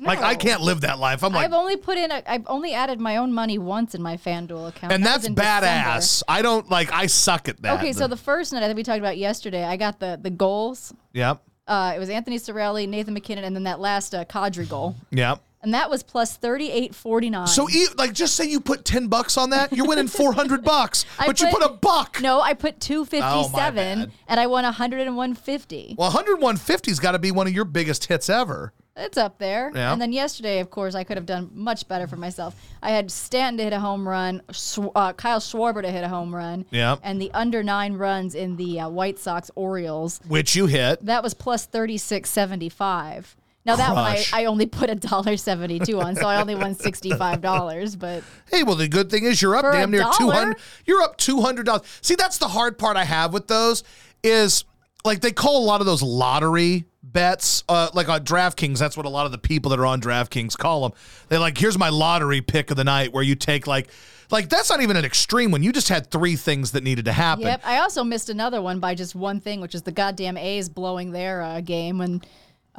Like I can't live that life. I'm like, I've only put in. A, I've only added my own money once in my FanDuel account, and That that's in badass. December. I don't like. I suck at that. Okay, so the first night I think we talked about yesterday, I got the the goals. yep, Uh, it was Anthony Cirelli, Nathan MacKinnon, and then that last uh, Kadri goal, yep. And that was plus thirty eight forty nine. So like, just say you put ten bucks on that, you're winning four hundred bucks. But you put a buck. No, I put two fifty Oh, my and I won a hundred and one fifty. Well, 100 150's got to be one of your biggest hits ever. It's up there. Yeah. And then yesterday, of course, I could have done much better for myself. I had Stanton to hit a home run, Sw- uh, Kyle Schwarber to hit a home run, Yeah. and the under nine runs in the uh, White Sox Orioles. Which you hit. That was plus thirty six seventy five. Now that one I, I only put a dollar seventy two on, so I only won sixty five dollars. But Hey, well, the good thing is you're up For a damn near dollar? 200. You're up $200. See, that's the hard part I have with those is like they call a lot of those lottery bets, uh, like on DraftKings. That's what a lot of the people that are on DraftKings call them. They're like, here's my lottery pick of the night where you take like, like that's not even an extreme one. You just had three things that needed to happen. yep, I also missed another one by just one thing, which is the goddamn A's blowing their uh, game when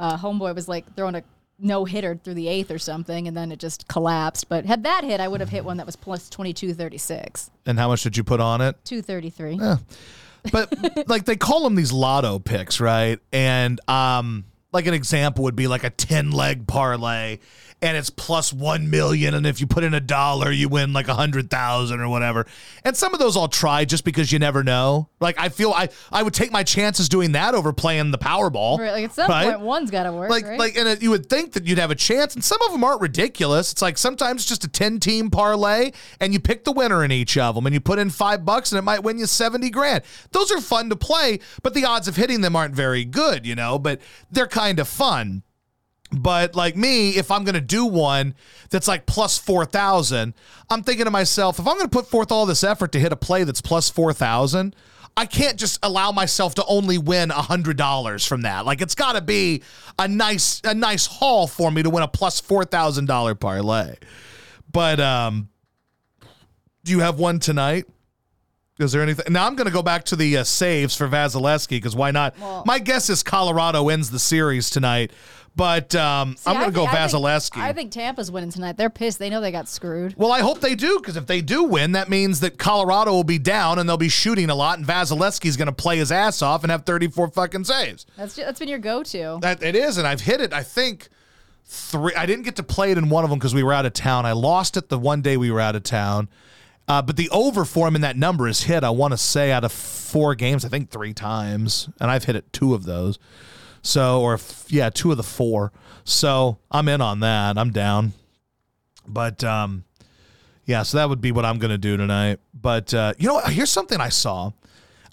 uh, Homeboy was like throwing a no hitter through the eighth or something, and then it just collapsed. But had that hit, I would have hit one that was plus twenty two thirty six, And how much did you put on it? two thirty three. Yeah. but like they call them these lotto picks, right? And um, like an example would be like a ten leg parlay, and it's plus one million, and if you put in a dollar, you win like a hundred thousand or whatever. And some of those I'll try just because you never know. Like I feel I I would take my chances doing that over playing the Powerball. Right, like at some right? point, one's got to work. like right? like and it, you would think that you'd have a chance and some of them aren't ridiculous it's like sometimes it's just a 10 team parlay and you pick the winner in each of them and you put in five bucks and it might win you 70 grand those are fun to play but the odds of hitting them aren't very good you know but they're kind of fun but like me, if I'm going to do one that's like plus 4,000, I'm thinking to myself, if I'm going to put forth all this effort to hit a play that's plus 4,000, I can't just allow myself to only win $100 from that. Like it's got to be a nice a nice haul for me to win a plus $4,000 parlay. But um do you have one tonight? Is there anything? Now I'm going to go back to the uh, saves for Vasilevskiy because why not? Well- My guess is Colorado wins the series tonight, but um, See, I'm going to go think- I think- Vasilevskiy. I think Tampa's winning tonight. They're pissed. They know they got screwed. well, I hope they do because if they do win, that means that Colorado will be down and they'll be shooting a lot, and Vasilevskiy's going to play his ass off and have 34 fucking saves. That's ju- that's been your go-to. That it is, and I've hit it. I think three. I didn't get to play it in one of them because we were out of town. I lost it the one day we were out of town. Uh, but the over for him in that number is hit. I want to say out of four games, I think three times, and I've hit it two of those. So, or f- yeah, two of the four. So I'm in on that. I'm down. But um, yeah, so that would be what I'm going to do tonight. But uh, you know what? Here's something I saw.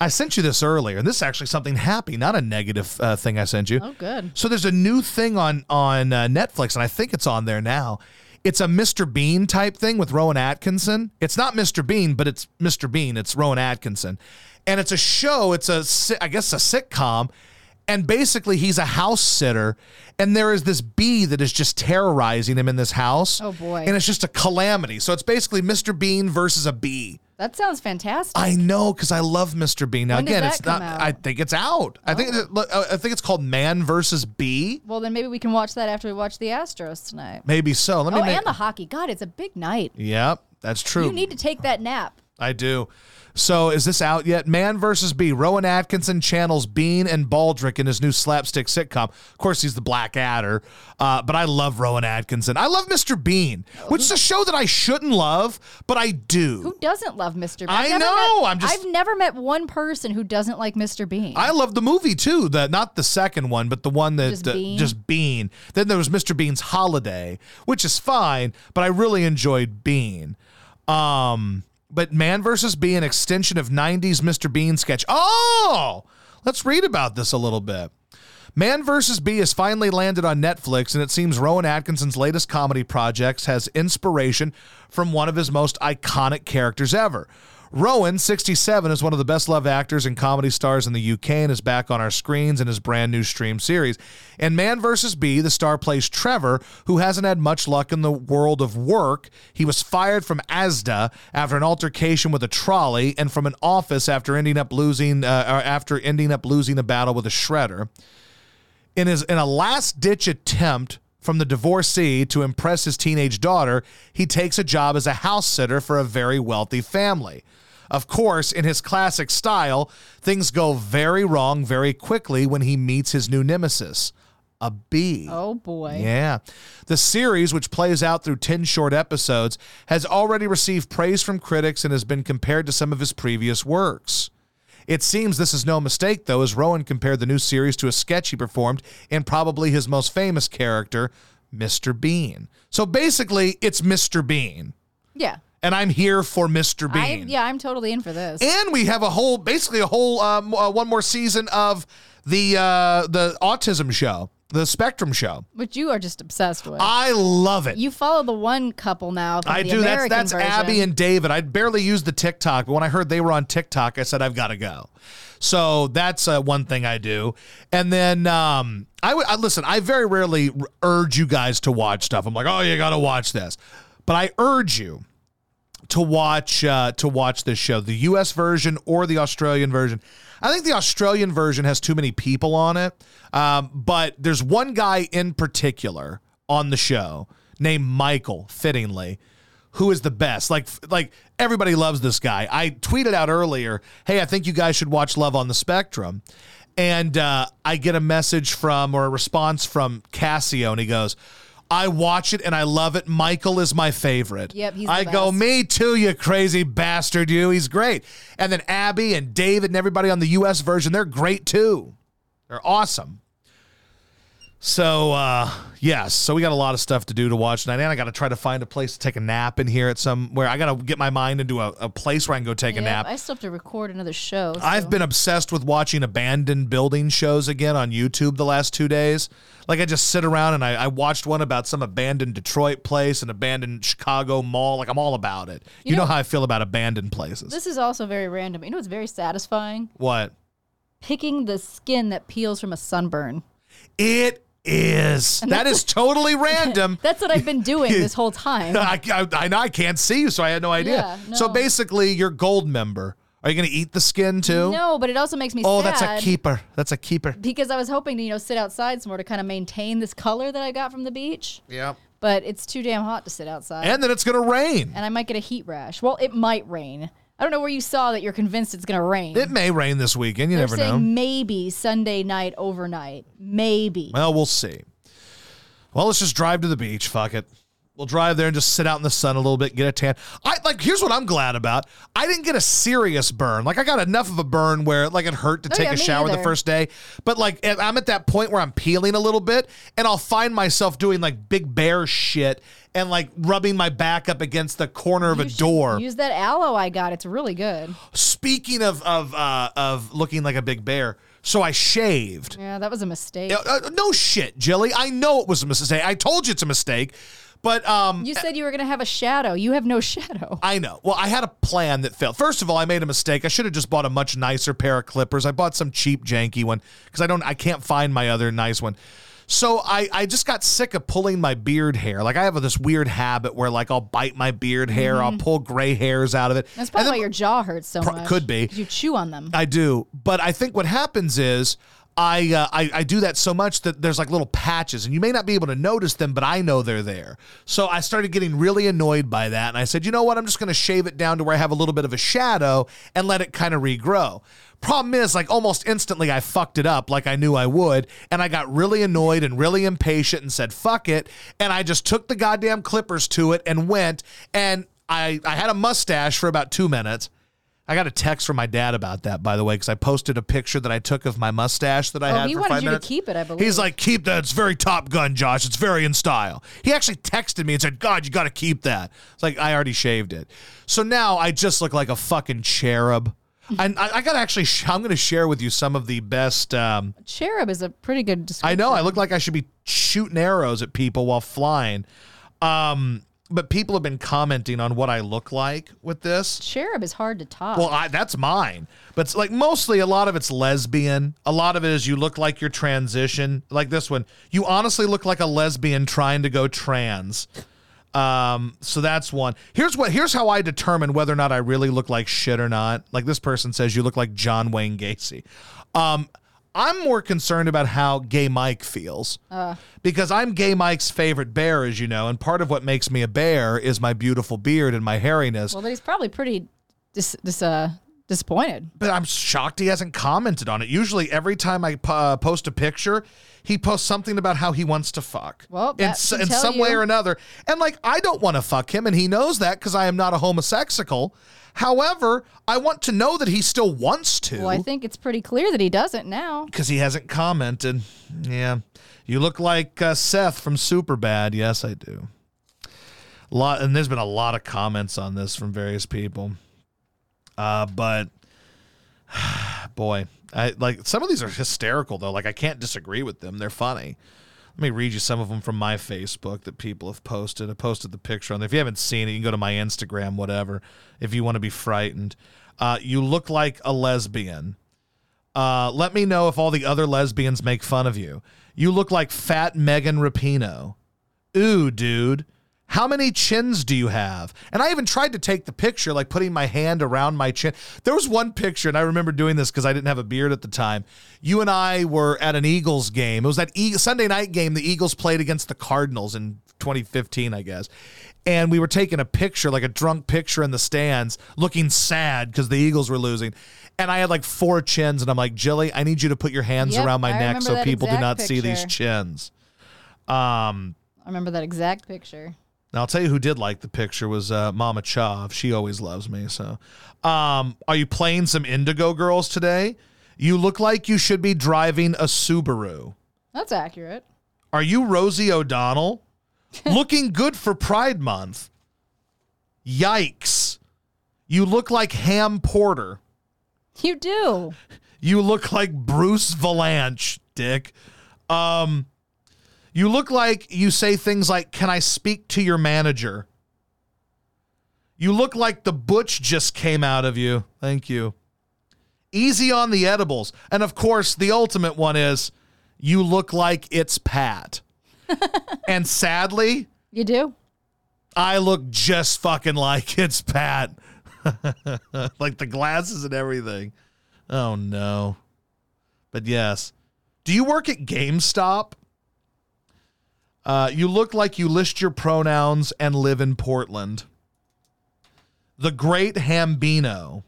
I sent you this earlier, and this is actually something happy, not a negative uh, thing I sent you. Oh, good. So there's a new thing on on uh, Netflix, and I think it's on there now. It's a Mr. Bean type thing with Rowan Atkinson. It's not Mr. Bean, but it's Mr. Bean. It's Rowan Atkinson, and it's a show. It's a I guess a sitcom, and basically he's a house sitter, and there is this bee that is just terrorizing him in this house. Oh, boy. And it's just a calamity. So it's basically Mr. Bean versus a bee. That sounds fantastic. I know because I love Mr. Bean. Now When again, it's not. out? I think it's out. I think oh. uh, I think it's called Man versus Bee. well, then maybe we can watch that after we watch the Astros tonight. Maybe so. Let me. Oh, make, and the hockey. God, it's a big night. Yep, that's true. You need to take that nap. I do. So is this out yet? Man versus Bee. Rowan Atkinson channels Bean and Baldrick in his new slapstick sitcom. Of course, he's the Black Adder, uh, but I love Rowan Atkinson. I love Mr. Bean, which is a show that I shouldn't love, but I do. Who doesn't love Mr. Bean? I I've know, met- I'm just- I've never met one person who doesn't like Mr. Bean. I love the movie too. The not the second one, but the one that Just Bean? just Bean. Then there was Mr. Bean's Holiday, which is fine, but I really enjoyed Bean. Um, but Man versus Bee, an extension of '90s Mr. Bean sketch. Oh, let's read about this a little bit. Man vs. Bee has finally landed on Netflix, and it seems Rowan Atkinson's latest comedy project has inspiration from one of his most iconic characters ever. Rowan, 67, is one of the best loved actors and comedy stars in the UK and is back on our screens in his brand new stream series. In Man vs. Bee, the star plays Trevor, who hasn't had much luck in the world of work. He was fired from ASDA after an altercation with a trolley and from an office after ending up losing uh, after ending up losing a battle with a shredder in his in a last ditch attempt from the divorcee to impress his teenage daughter, he takes a job as a house sitter for a very wealthy family. Of course, in his classic style, things go very wrong very quickly when he meets his new nemesis, a bee. oh boy. Yeah. The series, which plays out through 10 short episodes, has already received praise from critics and has been compared to some of his previous works. It seems this is no mistake, though, as Rowan compared the new series to a sketch he performed in probably his most famous character, Mr. Bean. So basically, it's Mr. Bean. Yeah. And I'm here for Mr. I, Bean. yeah, I'm totally in for this. And we have a whole, basically a whole, um, uh, one more season of the uh, the autism show, the Spectrum show. which you are just obsessed with. I love it. you follow the one couple now. I do. That's American that's version. Abby and David. I barely use the TikTok, but when I heard they were on TikTok, I said I've got to go. So that's uh, one thing I do. And then um, I would listen. I very rarely r- urge you guys to watch stuff. I'm like, oh, you got to watch this, but I urge you to watch uh, to watch this show, the U.S. version or the Australian version. I think the Australian version has too many people on it, um, but there's one guy in particular on the show named Michael, fittingly, who is the best. Like like everybody loves this guy. I tweeted out earlier, "Hey, I think you guys should watch Love on the Spectrum." And uh, I get a message from or a response from Cassio, and he goes, I watch it and I love it. Michael is my favorite. Yep, he's I go, me too, you crazy bastard, you. He's great. And then Abby and David and everybody on the US version, they're great too. They're awesome. So uh yes, so we got a lot of stuff to do to watch tonight, and I got to try to find a place to take a nap in here at somewhere. I got to get my mind into a, a place where I can go take a nap. I still have to record another show. I've been obsessed with watching abandoned building shows again on YouTube the last two days. Like I just sit around and I, I watched one about some abandoned Detroit place, an abandoned Chicago mall. Like I'm all about it. You, You know, know- how I feel about abandoned places. This is also very random. You know what's very satisfying? what? Picking the skin that peels from a sunburn. It is. That is totally random. That's what I've been doing this whole time. I, I, I can't see you, so I had no idea. Yeah, So basically, you're Goldmember. Are you going to eat the skin too? No, but it also makes me Oh, sad. that's a keeper. That's a keeper. Because I was hoping to, you know, sit outside some more to kind of maintain this color that I got from the beach. Yeah. But it's too damn hot to sit outside. And then it's going to rain. and I might get a heat rash. Well, it might rain. I don't know where you saw that you're convinced it's going to rain. It may rain this weekend. You They're never know. maybe Sunday night overnight. Maybe. Well, we'll see. Well, let's just drive to the beach. Fuck it. We'll drive there and just sit out in the sun a little bit, get a tan. I like. Here's what I'm glad about. I didn't get a serious burn. Like I got enough of a burn where like it hurt to Oh, take yeah, a shower the first day. But like I'm at that point where I'm peeling a little bit, and I'll find myself doing like big bear shit and like rubbing my back up against the corner of You a door. Use that aloe I got. It's really good. Speaking of of uh, of looking like a big bear, so I shaved. Yeah, that was a mistake. Uh, uh, no shit, Jilly. I know it was a mistake. I told you it's a mistake, but um, You said you were going to have a shadow. You have no shadow. I know. Well, I had a plan that failed. First of all, I made a mistake. I should have just bought a much nicer pair of clippers. I bought some cheap, janky one because I don't. I can't find my other nice one. So I, I just got sick of pulling my beard hair. Like I have this weird habit where like I'll bite my beard hair, I'll pull gray hairs out of it. That's probably then- why your jaw hurts so Pro- much. could be. You chew on them. I do. But I think what happens is I, uh, I I do that so much that there's like little patches, and you may not be able to notice them, but I know they're there. So I started getting really annoyed by that, and I said, you know what? I'm just going to shave it down to where I have a little bit of a shadow and let it kind of regrow. Problem is, like almost instantly, I fucked it up like I knew I would, and I got really annoyed and really impatient and said, "Fuck it," and I just took the goddamn clippers to it and went, and I I had a mustache for about two minutes. I got a text from my dad about that, by the way, because I posted a picture that I took of my mustache that I Oh, had he for wanted five you to keep it, I believe. He's like, keep that. It's very Top Gun, Josh. It's very in style. He actually texted me and said, God, you got to keep that. It's like, I already shaved it. So now I just look like a fucking cherub. And I, I got to actually, sh- I'm going to share with you some of the best. Um, Cherub is a pretty good description. I know I look like I should be shooting arrows at people while flying. Um, but people have been commenting on what I look like with this. Cherub is hard to top. Well, I, that's mine. But it's like mostly a lot of it's lesbian. A lot of it is you look like you're transition. Like this one, you honestly look like a lesbian trying to go trans. Um, so that's one. Here's what here's how I determine whether or not I really look like shit or not. Like this person says you look like John Wayne Gacy. Um, I'm more concerned about how gay Mike feels. because I'm gay Mike's favorite bear, as you know, and part of what makes me a bear is my beautiful beard and my hairiness. well, he's probably pretty dis, dis, uh, disappointed. but I'm shocked he hasn't commented on it. Usually, every time I uh, post a picture, he posts something about how he wants to fuck. Well, in, in some way or another. And like, I don't want to fuck him, and he knows that because I am not a homosexual. However, I want to know that he still wants to. Well, I think it's pretty clear that he doesn't now. because he hasn't commented. Yeah, you look like uh, Seth from Superbad. Yes, I do. A lot, and there's been a lot of comments on this from various people. Uh, but boy, I like some of these are hysterical though. Like I can't disagree with them. They're funny. Let me read you some of them from my Facebook that people have posted. I posted the picture on there. If you haven't seen it, you can go to my Instagram, whatever, if you want to be frightened. Uh, you look like a lesbian. Uh, let me know if all the other lesbians make fun of you. You look like fat Megan Rapinoe. Ooh, dude. How many chins do you have? And I even tried to take the picture, like putting my hand around my chin. There was one picture, and I remember doing this because I didn't have a beard at the time. You and I were at an Eagles game. It was that e- Sunday night game the Eagles played against the Cardinals in 2015, I guess. And we were taking a picture, like a drunk picture in the stands, looking sad because the Eagles were losing. And I had like four chins, and I'm like, Jilly, I need you to put your hands Yep, around my I neck so people do not see these chins. Um, I remember that exact picture. Now I'll tell you who did like the picture was uh, Mama Chav. She always loves me. So, um, are you playing some Indigo Girls today? You look like you should be driving a Subaru. That's accurate. Are you Rosie O'Donnell? Looking good for Pride Month. Yikes! You look like Ham Porter. You do. You look like Bruce Vilanch, Dick. Um, you look like you say things like, Can I speak to your manager? You look like the butch just came out of you. Thank you. Easy on the edibles. And of course, the ultimate one is, You look like it's Pat. and sadly, You do. I look just fucking like it's Pat. like the glasses and everything. Oh no. But yes. Do you work at GameStop? Uh, you look like you list your pronouns and live in Portland. The Great Hambino.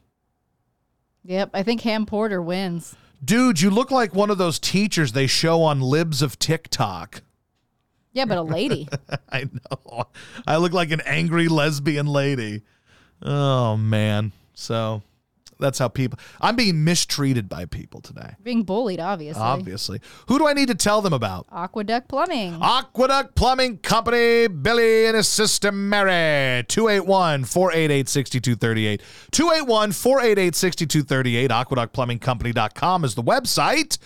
Yep. I think Ham Porter wins. Dude, you look like one of those teachers they show on Libs of TikTok. Yeah, but a lady. I know. I look like an angry lesbian lady. Oh man. So that's how people I'm being mistreated by people today. Being bullied, obviously. Obviously. Who do I need to tell them about? Aqueduct Plumbing. Aqueduct Plumbing Company, Billy and his sister Mary. 281 488 6238. 281 488 6238. AqueductPlumbingCompany.com is the website.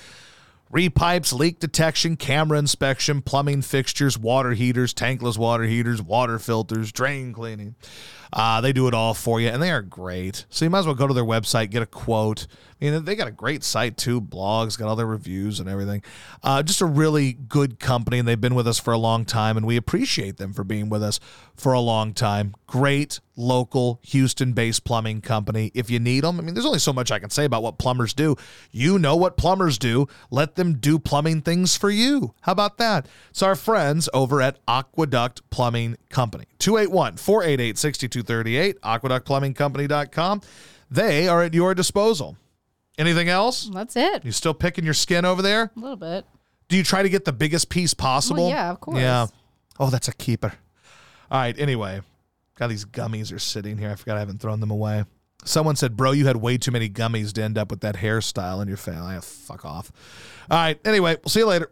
Repipes, leak detection, camera inspection, plumbing fixtures, water heaters, tankless water heaters, water filters, drain cleaning. Uh, they do it all for you, and they are great. So you might as well go to their website, get a quote. I mean, they got a great site too, blogs, got all their reviews and everything. Uh, just a really good company, and they've been with us for a long time, and we appreciate them for being with us for a long time. Great local Houston based plumbing company if you need them. I mean, there's only so much I can say about what plumbers do. You know what plumbers do. Let them do plumbing things for you. How about that? It's our friends over at Aqueduct Plumbing Company. 281 488 6238, aqueductplumbingcompany.com. They are at your disposal. Anything else? That's it. You still picking your skin over there? A little bit. Do you try to get the biggest piece possible? yeah, of course. Yeah. Oh, that's a keeper. All right. Anyway, God, these gummies are sitting here. I forgot I haven't thrown them away. Someone said, "Bro, you had way too many gummies to end up with that hairstyle in your face." I fuck off. All right. Anyway, we'll see you later.